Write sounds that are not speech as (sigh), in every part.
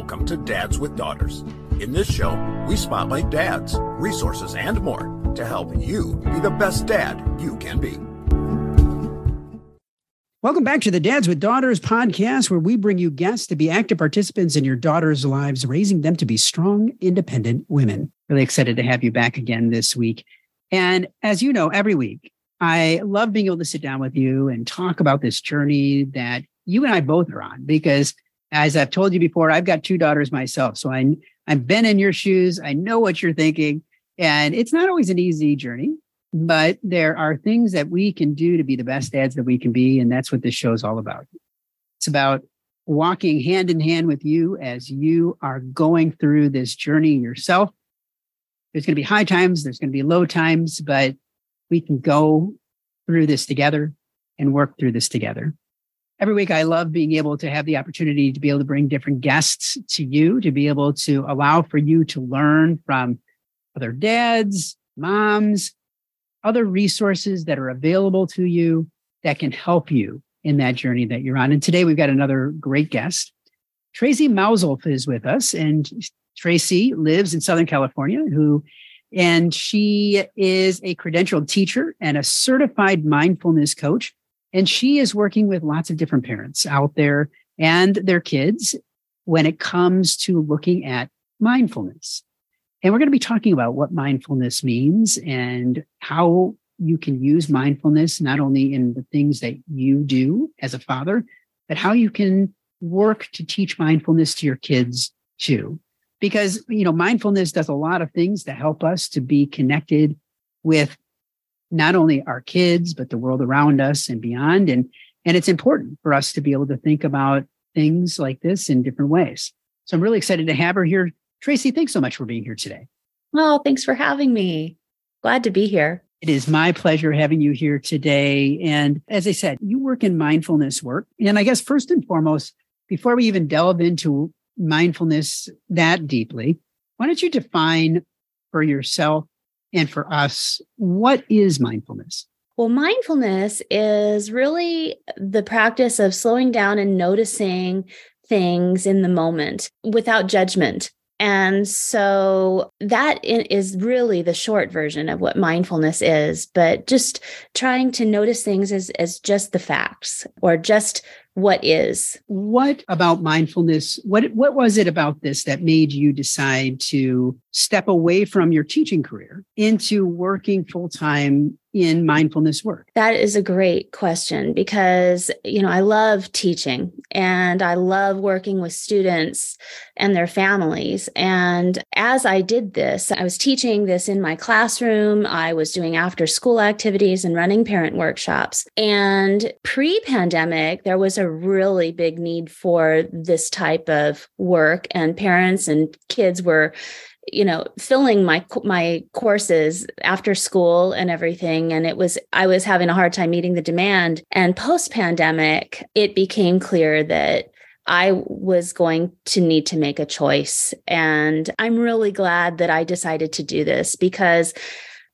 Welcome to Dads with Daughters. In this show, we spotlight dads, resources, and more to help you be the best dad you can be. Welcome back to the Dads with Daughters podcast, where we bring you guests to be active participants in your daughters' lives, raising them to be strong, independent women. Really excited to have you back again this week. And as you know, every week, I love being able to sit down with you and talk about this journey that you and I both are on because as I've told you before, I've got two daughters myself. So I, I've been in your shoes. I know what you're thinking. And it's not always an easy journey, but there are things that we can do to be the best dads that we can be. And that's what this show is all about. It's about walking hand in hand with you as you are going through this journey yourself. There's going to be high times, there's going to be low times, but we can go through this together and work through this together every week I love being able to have the opportunity to be able to bring different guests to you, to be able to allow for you to learn from other dads, moms, other resources that are available to you that can help you in that journey that you're on. And today we've got another great guest. Traci Mausolf is with us, and Traci lives in Southern California, who and she is a credentialed teacher and a certified mindfulness coach. And she is working with lots of different parents out there and their kids when it comes to looking at mindfulness. And we're going to be talking about what mindfulness means and how you can use mindfulness not only in the things that you do as a father, but how you can work to teach mindfulness to your kids too. Because, you know, mindfulness does a lot of things to help us to be connected with not only our kids, but the world around us and beyond. And, and it's important for us to be able to think about things like this in different ways. So I'm really excited to have her here. Traci, thanks so much for being here today. well thanks for having me. Glad to be here. It is my pleasure having you here today. And as I said, you work in mindfulness work. And I guess first and foremost, before we even delve into mindfulness that deeply, why don't you define for yourself and for us, what is mindfulness? Well, mindfulness is really the practice of slowing down and noticing things in the moment without judgment. And so that is really the short version of what mindfulness is, but just trying to notice things as, as just the facts or just what is. What about mindfulness? What what was it about this that made you decide to step away from your teaching career into working full time in mindfulness work? That is a great question because, you know, I love teaching and I love working with students and their families. And as I did this, I was teaching this in my classroom, I was doing after school activities and running parent workshops. And pre pandemic, there was a really big need for this type of work, and parents and kids were you know filling my my courses after school and everything. And it was i was having a hard time meeting the demand. And post pandemic it became clear that I was going to need to make a choice. And I'm really glad that I decided to do this because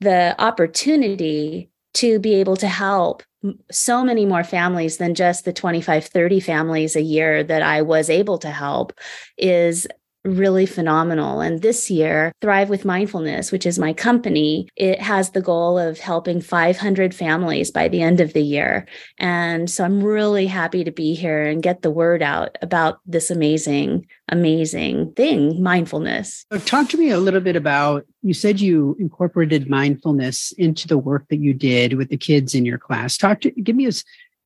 the opportunity to be able to help so many more families than just the 25 30 families a year that I was able to help is really phenomenal. And this year, Thrive with Mindfulness, which is my company, it has the goal of helping 500 families by the end of the year. And so I'm really happy to be here and get the word out about this amazing, amazing thing, mindfulness. So talk to me a little bit about you said you incorporated mindfulness into the work that you did with the kids in your class. Talk to give me a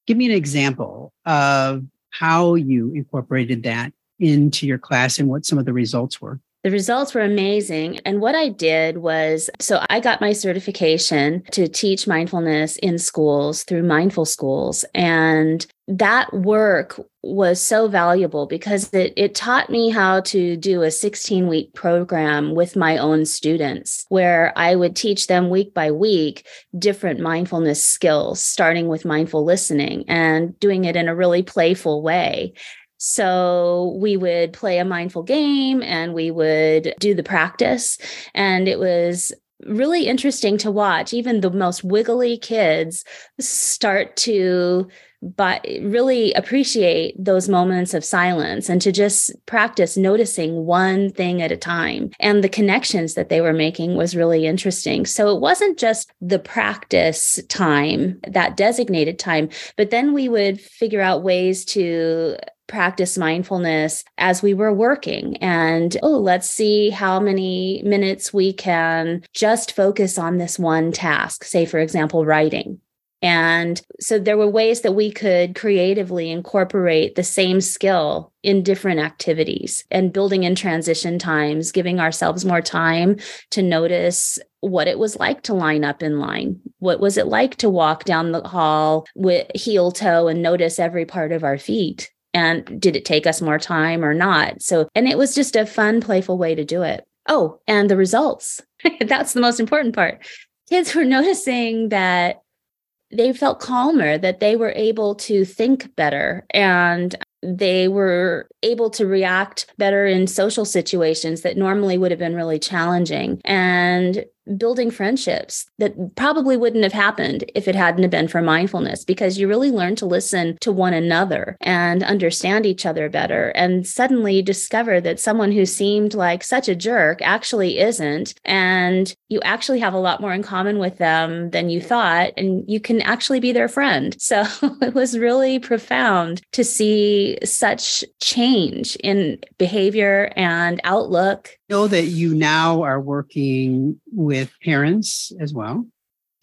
give me an example of how you incorporated that into your class and what some of the results were? The results were amazing. And what I did was so I got my certification to teach mindfulness in schools through Mindful Schools. And that work was so valuable because it, it taught me how to do a 16 week program with my own students, where I would teach them week by week different mindfulness skills, starting with mindful listening and doing it in a really playful way. So we would play a mindful game and we would do the practice. And it was really interesting to watch. Even the most wiggly kids start to but really appreciate those moments of silence and to just practice noticing one thing at a time. And the connections that they were making was really interesting. So it wasn't just the practice time, that designated time, but then we would figure out ways to practice mindfulness as we were working and oh let's see how many minutes we can just focus on this one task say for example writing and so there were ways that we could creatively incorporate the same skill in different activities and building in transition times, giving ourselves more time to notice what it was like to line up in line. What was it like to walk down the hall with heel toe and notice every part of our feet? And did it take us more time or not? So, and it was just a fun, playful way to do it. Oh, and the results. (laughs) That's the most important part. Kids were (laughs) noticing that they felt calmer, that they were able to think better and they were able to react better in social situations that normally would have been really challenging. And building friendships that probably wouldn't have happened if it hadn't have been for mindfulness because you really learn to listen to one another and understand each other better and suddenly discover that someone who seemed like such a jerk actually isn't and you actually have a lot more in common with them than you thought and you can actually be their friend. (laughs) So it was really profound to see such change in behavior and outlook know that you now are working with parents as well.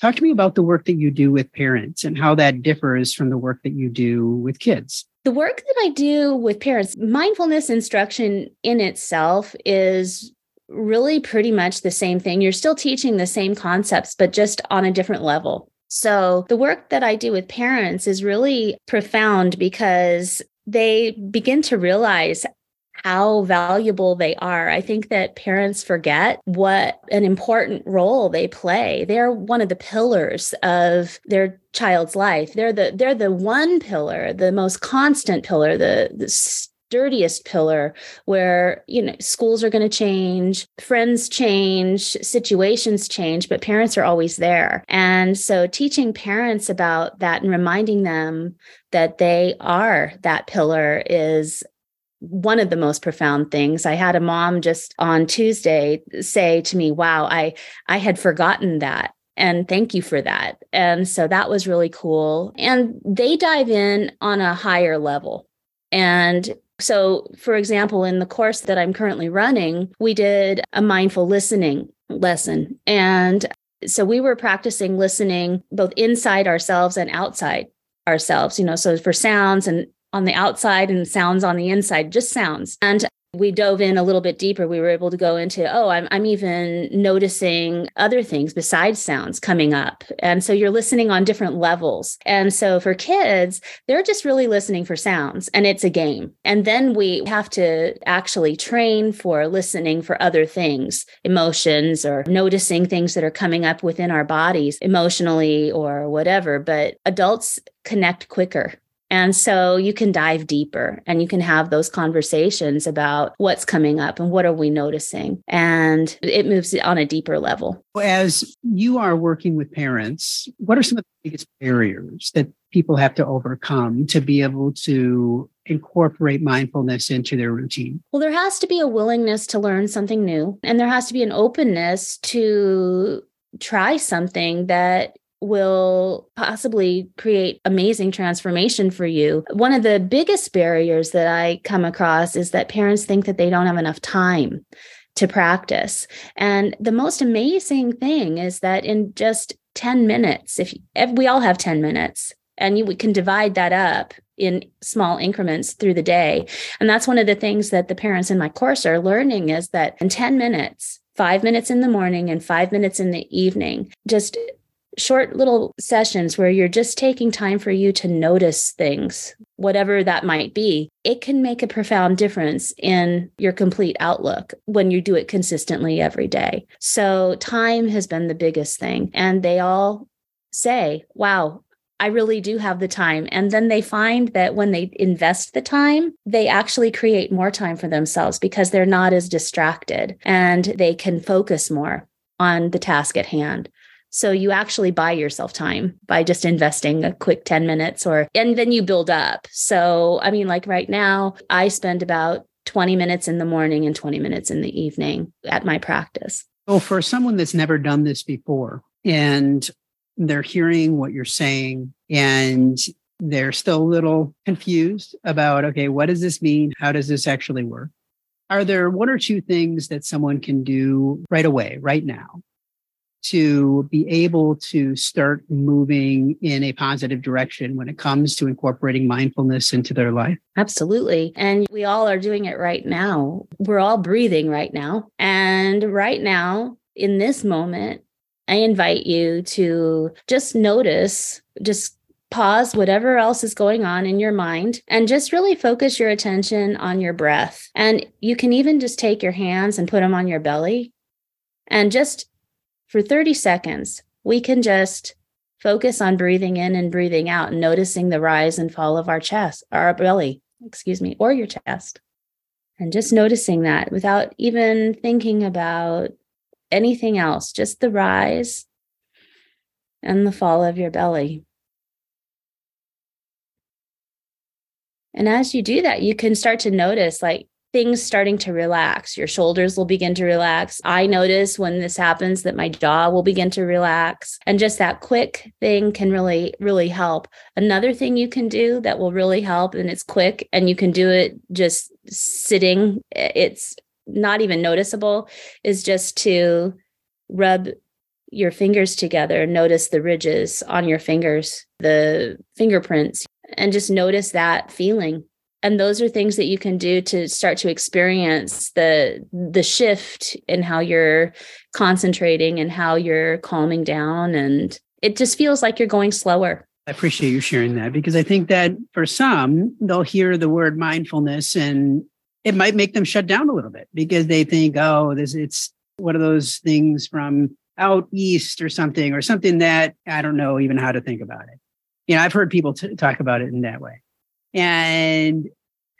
Talk to me about the work that you do with parents and how that differs from the work that you do with kids. The work that I do with parents, mindfulness instruction in itself is really pretty much the same thing. You're still teaching the same concepts, but just on a different level. So, the work that I do with parents is really profound because they begin to realize how valuable they are. I think that parents forget what an important role they play. They're one of the pillars of their child's life. They're the they're the one pillar, the most constant pillar, the, the sturdiest pillar where you know schools are going to change friends change situations change but parents are always there and so teaching parents about that and reminding them that they are that pillar is one of the most profound things. I had a mom just on tuesday say to me wow i i had forgotten that and thank you for that. And so that was really cool. And they dive in on a higher level. And so for example in the course that i'm currently running we did a mindful listening lesson. And so we were practicing listening both inside ourselves and outside ourselves you know so for sounds and on the outside and sounds on the inside, just sounds. And we dove in a little bit deeper. We were able to go into, oh, I'm, I'm even noticing other things besides sounds coming up. And so you're listening on different levels. And so for kids, they're just really listening for sounds and it's a game. And then we have to actually train for listening for other things, emotions or noticing things that are coming up within our bodies emotionally or whatever. But adults connect quicker and so you can dive deeper and you can have those conversations about what's coming up and what are we noticing. And it moves on a deeper level. As you are working with parents, what are some of the biggest barriers that people have to overcome to be able to incorporate mindfulness into their routine? Well, there has to be a willingness to learn something new, and there has to be an openness to try something that will possibly create amazing transformation for you. One of the biggest barriers that I come across is that parents think that they don't have enough time to practice. And the most amazing thing is that in just 10 minutes, if, if we all have 10 minutes, and you we can divide that up in small increments through the day. And that's one of the things that the parents in my course are learning is that in 10 minutes, five minutes in the morning and five minutes in the evening, just short little sessions where you're just taking time for you to notice things, whatever that might be, it can make a profound difference in your complete outlook when you do it consistently every day. So, time has been the biggest thing. And they all say, wow, I really do have the time. And then they find that when they invest the time, they actually create more time for themselves because they're not as distracted and they can focus more on the task at hand. So you actually buy yourself time by just investing a quick 10 minutes or, and then you build up. So, I mean, like right now, I spend about 20 minutes in the morning and 20 minutes in the evening at my practice. Well, for someone that's never done this before and they're hearing what you're saying and they're still a little confused about, okay, what does this mean? How does this actually work? Are there one or two things that someone can do right away, right now, to be able to start moving in a positive direction when it comes to incorporating mindfulness into their life? Absolutely. And we all are doing it right now. We're all breathing right now. And right now, in this moment, I invite you to just notice, just pause whatever else is going on in your mind and just really focus your attention on your breath. And you can even just take your hands and put them on your belly and just for 30 seconds, we can just focus on breathing in and breathing out and noticing the rise and fall of our chest, our belly, excuse me, or your chest. And just noticing that without even thinking about anything else, just the rise and the fall of your belly. And as you do that, you can start to notice like things starting to relax. Your shoulders will begin to relax. I notice when this happens that my jaw will begin to relax. And just that quick thing can really, really help. Another thing you can do that will really help, and it's quick, and you can do it just sitting, it's not even noticeable, is just to rub your fingers together, notice the ridges on your fingers, the fingerprints, and just notice that feeling and those are things that you can do to start to experience the the shift in how you're concentrating and how you're calming down and it just feels like you're going slower I appreciate you sharing that because I think that for some, they'll hear the word mindfulness and it might make them shut down a little bit because they think, oh, this it's one of those things from out east or something, or something that I don't know even how to think about it. You know, I've heard people t- talk about it in that way. And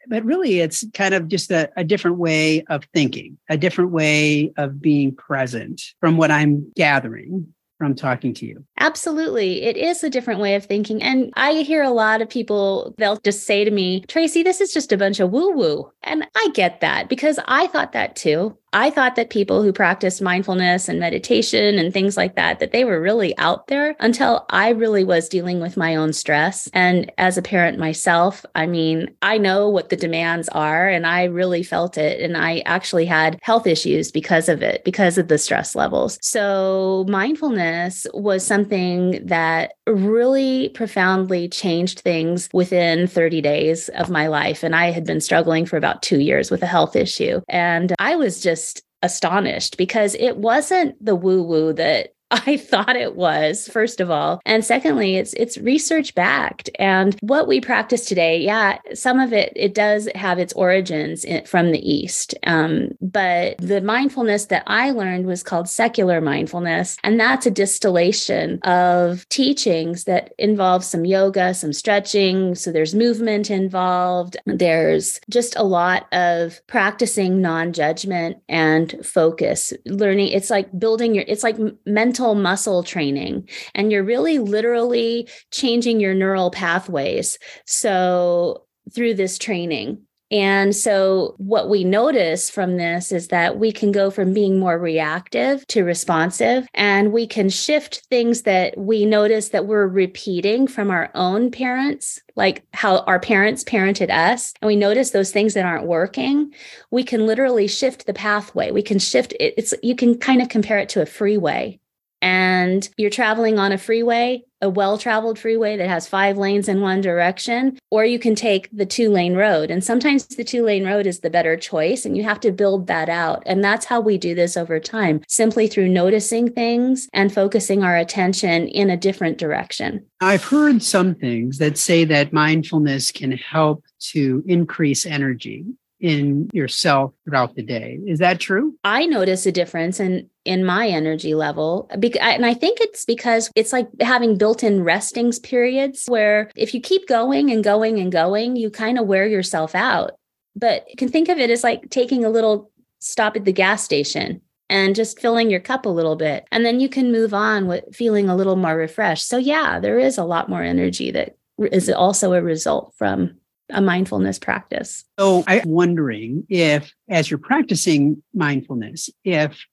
but really it's kind of just a, a, different way of thinking, a different way of being present from what I'm gathering from talking to you. Absolutely. It is a different way of thinking. And I hear a lot of people, they'll just say to me, Traci, this is just a bunch of woo woo. And I get that because I thought that too. I thought that people who practiced mindfulness and meditation and things like that, that they were really out there until I really was dealing with my own stress. And as a parent myself, I mean, I know what the demands are and I really felt it. And I actually had health issues because of it, because of the stress levels. So mindfulness was something that really profoundly changed things within 30 days of my life. And I had been struggling for about two years with a health issue. And I was just astonished because it wasn't the woo woo that (laughs) I thought it was, first of all. And secondly, it's it's research backed. And what we practice today, yeah, some of it it does have its origins in, from the East. Um, but the mindfulness that I learned was called secular mindfulness. And that's a distillation of teachings that involve some yoga, some stretching. So there's movement involved. There's just a lot of practicing non-judgment and focus, learning. It's like building your, it's like mental mental muscle training and you're really literally changing your neural pathways. So, through this training. And so, what we notice from this is that we can go from being more reactive to responsive, and we can shift things that we notice that we're repeating from our own parents, like how our parents parented us. And we notice those things that aren't working. We can literally shift the pathway. We can shift it. It's, you can kind of compare it to a freeway and you're traveling on a freeway, a well traveled freeway that has five lanes in one direction, or you can take the two lane road. And sometimes the two lane road is the better choice, and you have to build that out. And that's how we do this over time, simply through noticing things and focusing our attention in a different direction. I've heard some things that say that mindfulness can help to increase energy in yourself throughout the day. Is that true? I notice a difference in in my energy level and I think it's because it's like having built-in restings periods where if you keep going and going and going, you kind of wear yourself out. But you can think of it as like taking a little stop at the gas station and just filling your cup a little bit. And then you can move on with feeling a little more refreshed. So, yeah, there is a lot more energy that is also a result from a mindfulness practice. So, I'm wondering if, as you're practicing mindfulness, if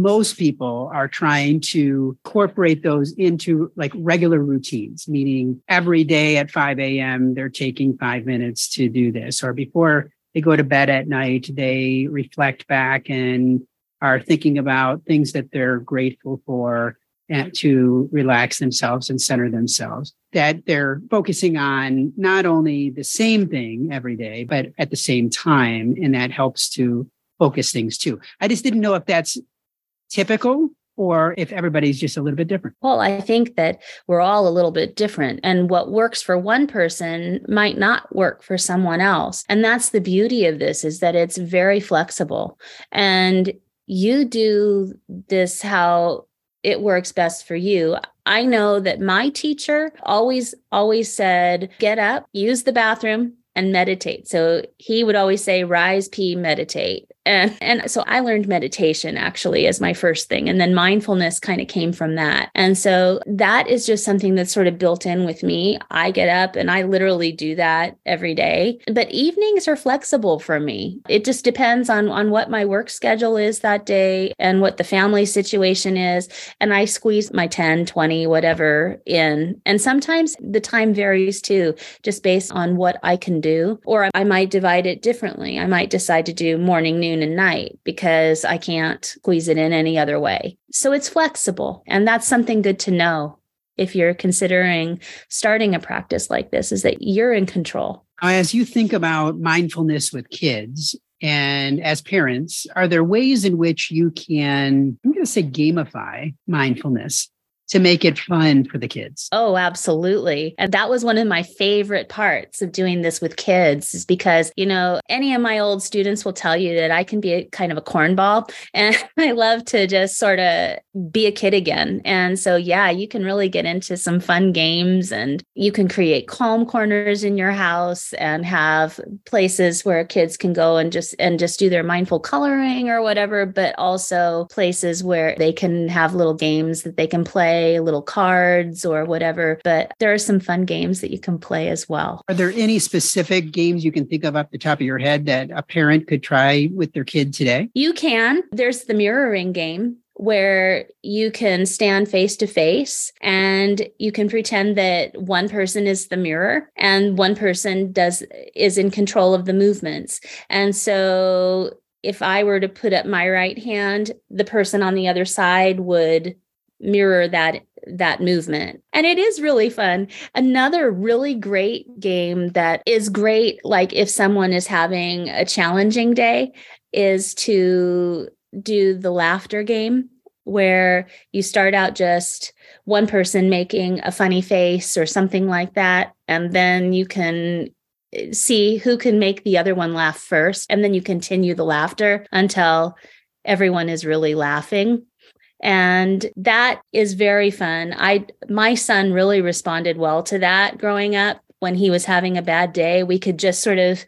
most people are trying to incorporate those into like regular routines, meaning every day at 5 a.m., they're taking five minutes to do this, or before they go to bed at night, they reflect back and are thinking about things that they're grateful for and to relax themselves and center themselves. That they're focusing on not only the same thing every day, but at the same time. And that helps to focus things too. I just didn't know if that's typical or if everybody's just a little bit different? Well, I think that we're all a little bit different. And what works for one person might not work for someone else. And that's the beauty of this is that it's very flexible. And you do this how it works best for you. I know that my teacher always, always said, get up, use the bathroom, and meditate. So he would always say, rise, pee, meditate. And, and so I learned meditation actually as my first thing. And then mindfulness kind of came from that. And so that is just something that's sort of built in with me. I get up and I literally do that every day. But evenings are flexible for me. It just depends on, on what my work schedule is that day and what the family situation is. And I squeeze my 10, 20, whatever in. And sometimes the time varies too, just based on what I can do. Or I might divide it differently. I might decide to do morning, noon, afternoon and night because I can't squeeze it in any other way. So it's flexible. And that's something good to know if you're considering starting a practice like this is that you're in control. As you think about mindfulness with kids, and as parents, are there ways in which you can, I'm going to say, gamify mindfulness to make it fun for the kids. Oh, absolutely. And that was one of my favorite parts of doing this with kids is because, you know, any of my old students will tell you that I can be a kind of a cornball (laughs) and I love to just sort of be a kid again. And so, yeah, you can really get into some fun games and you can create calm corners in your house and have places where kids can go and just and just do their mindful coloring or whatever, but also places where they can have little games that they can play little cards or whatever, but there are some fun games that you can play as well. Are there any specific games you can think of off the top of your head that a parent could try with their kid today? You can. There's the mirroring game where you can stand face to face and you can pretend that one person is the mirror and one person does is in control of the movements. And so if I were to put up my right hand, the person on the other side would mirror that that movement and it is really fun another really great game that is great like if someone is having a challenging day is to do the laughter game where you start out just one person making a funny face or something like that and then you can eh, see who can make the other one laugh first and then you continue the laughter until everyone is really laughing. And that is very fun. I my son really responded well to that growing up. When he was having a bad day we could just sort of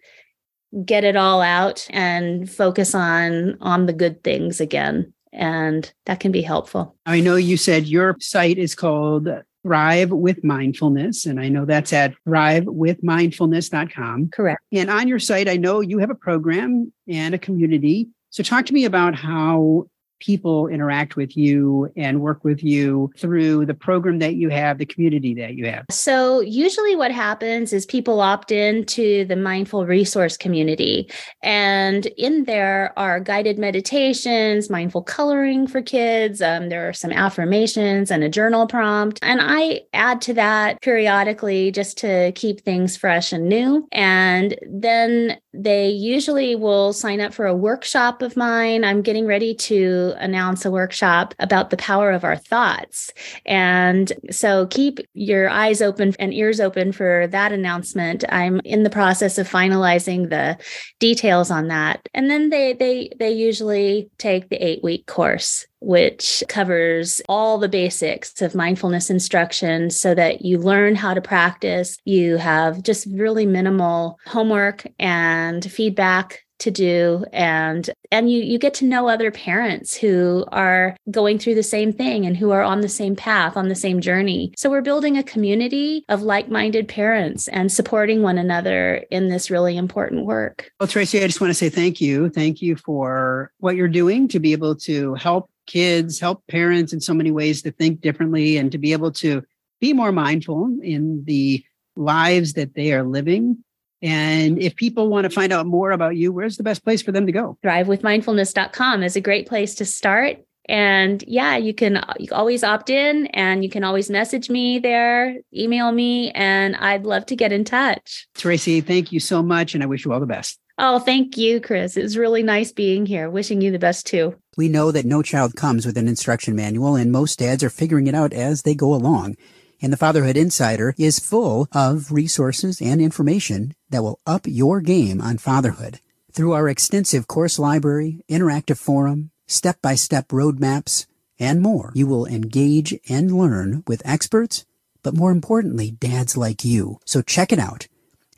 get it all out and focus on on the good things again. And that can be helpful. I know you said your site is called thrive with mindfulness and i know that's at thrivewithmindfulness.com correct. And on your site i know you have a program and a community. So talk to me about how people interact with you and work with you through the program that you have, the community that you have? So, usually what happens is people opt in to the mindful resource community. And in there are guided meditations, mindful coloring for kids. Um, there are some affirmations and a journal prompt. And I add to that periodically just to keep things fresh and new. And then they usually will sign up for a workshop of mine. I'm getting ready to announce a workshop about the power of our thoughts. And so keep your eyes open and ears open for that announcement. I'm in the process of finalizing the details on that. And then they they they usually take the 8-week course which covers all the basics of mindfulness instruction so that you learn how to practice. You have just really minimal homework and feedback to do and and you you get to know other parents who are going through the same thing and who are on the same path on the same journey. So we're building a community of like-minded parents and supporting one another in this really important work. Well traci i just want to say thank you. Thank you for what you're doing to be able to help kids help parents in so many ways to think differently and to be able to be more mindful in the lives that they are living and if people want to find out more about you, where's the best place for them to go? Thrivewithmindfulness.com is a great place to start. And yeah, you can you can always opt in and you can always message me there, email me, and I'd love to get in touch. Traci, thank you so much. And I wish you all the best. Oh, thank you, Chris. It was really nice being here. Wishing you the best too. We know that no child comes with an instruction manual, and most dads are figuring it out as they go along and the Fatherhood Insider is full of resources and information that will up your game on fatherhood. Through our extensive course library, interactive forum, step-by-step roadmaps, and more, you will engage and learn with experts, but more importantly, dads like you. So check it out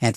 at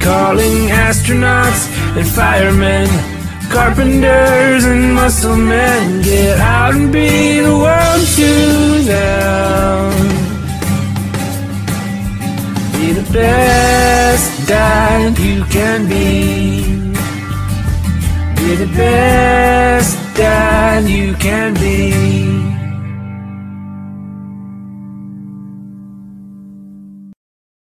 Calling astronauts and firemen carpenters and muscle men get out and be the world to them. Be the best dad you can be. Be the best dad you can be.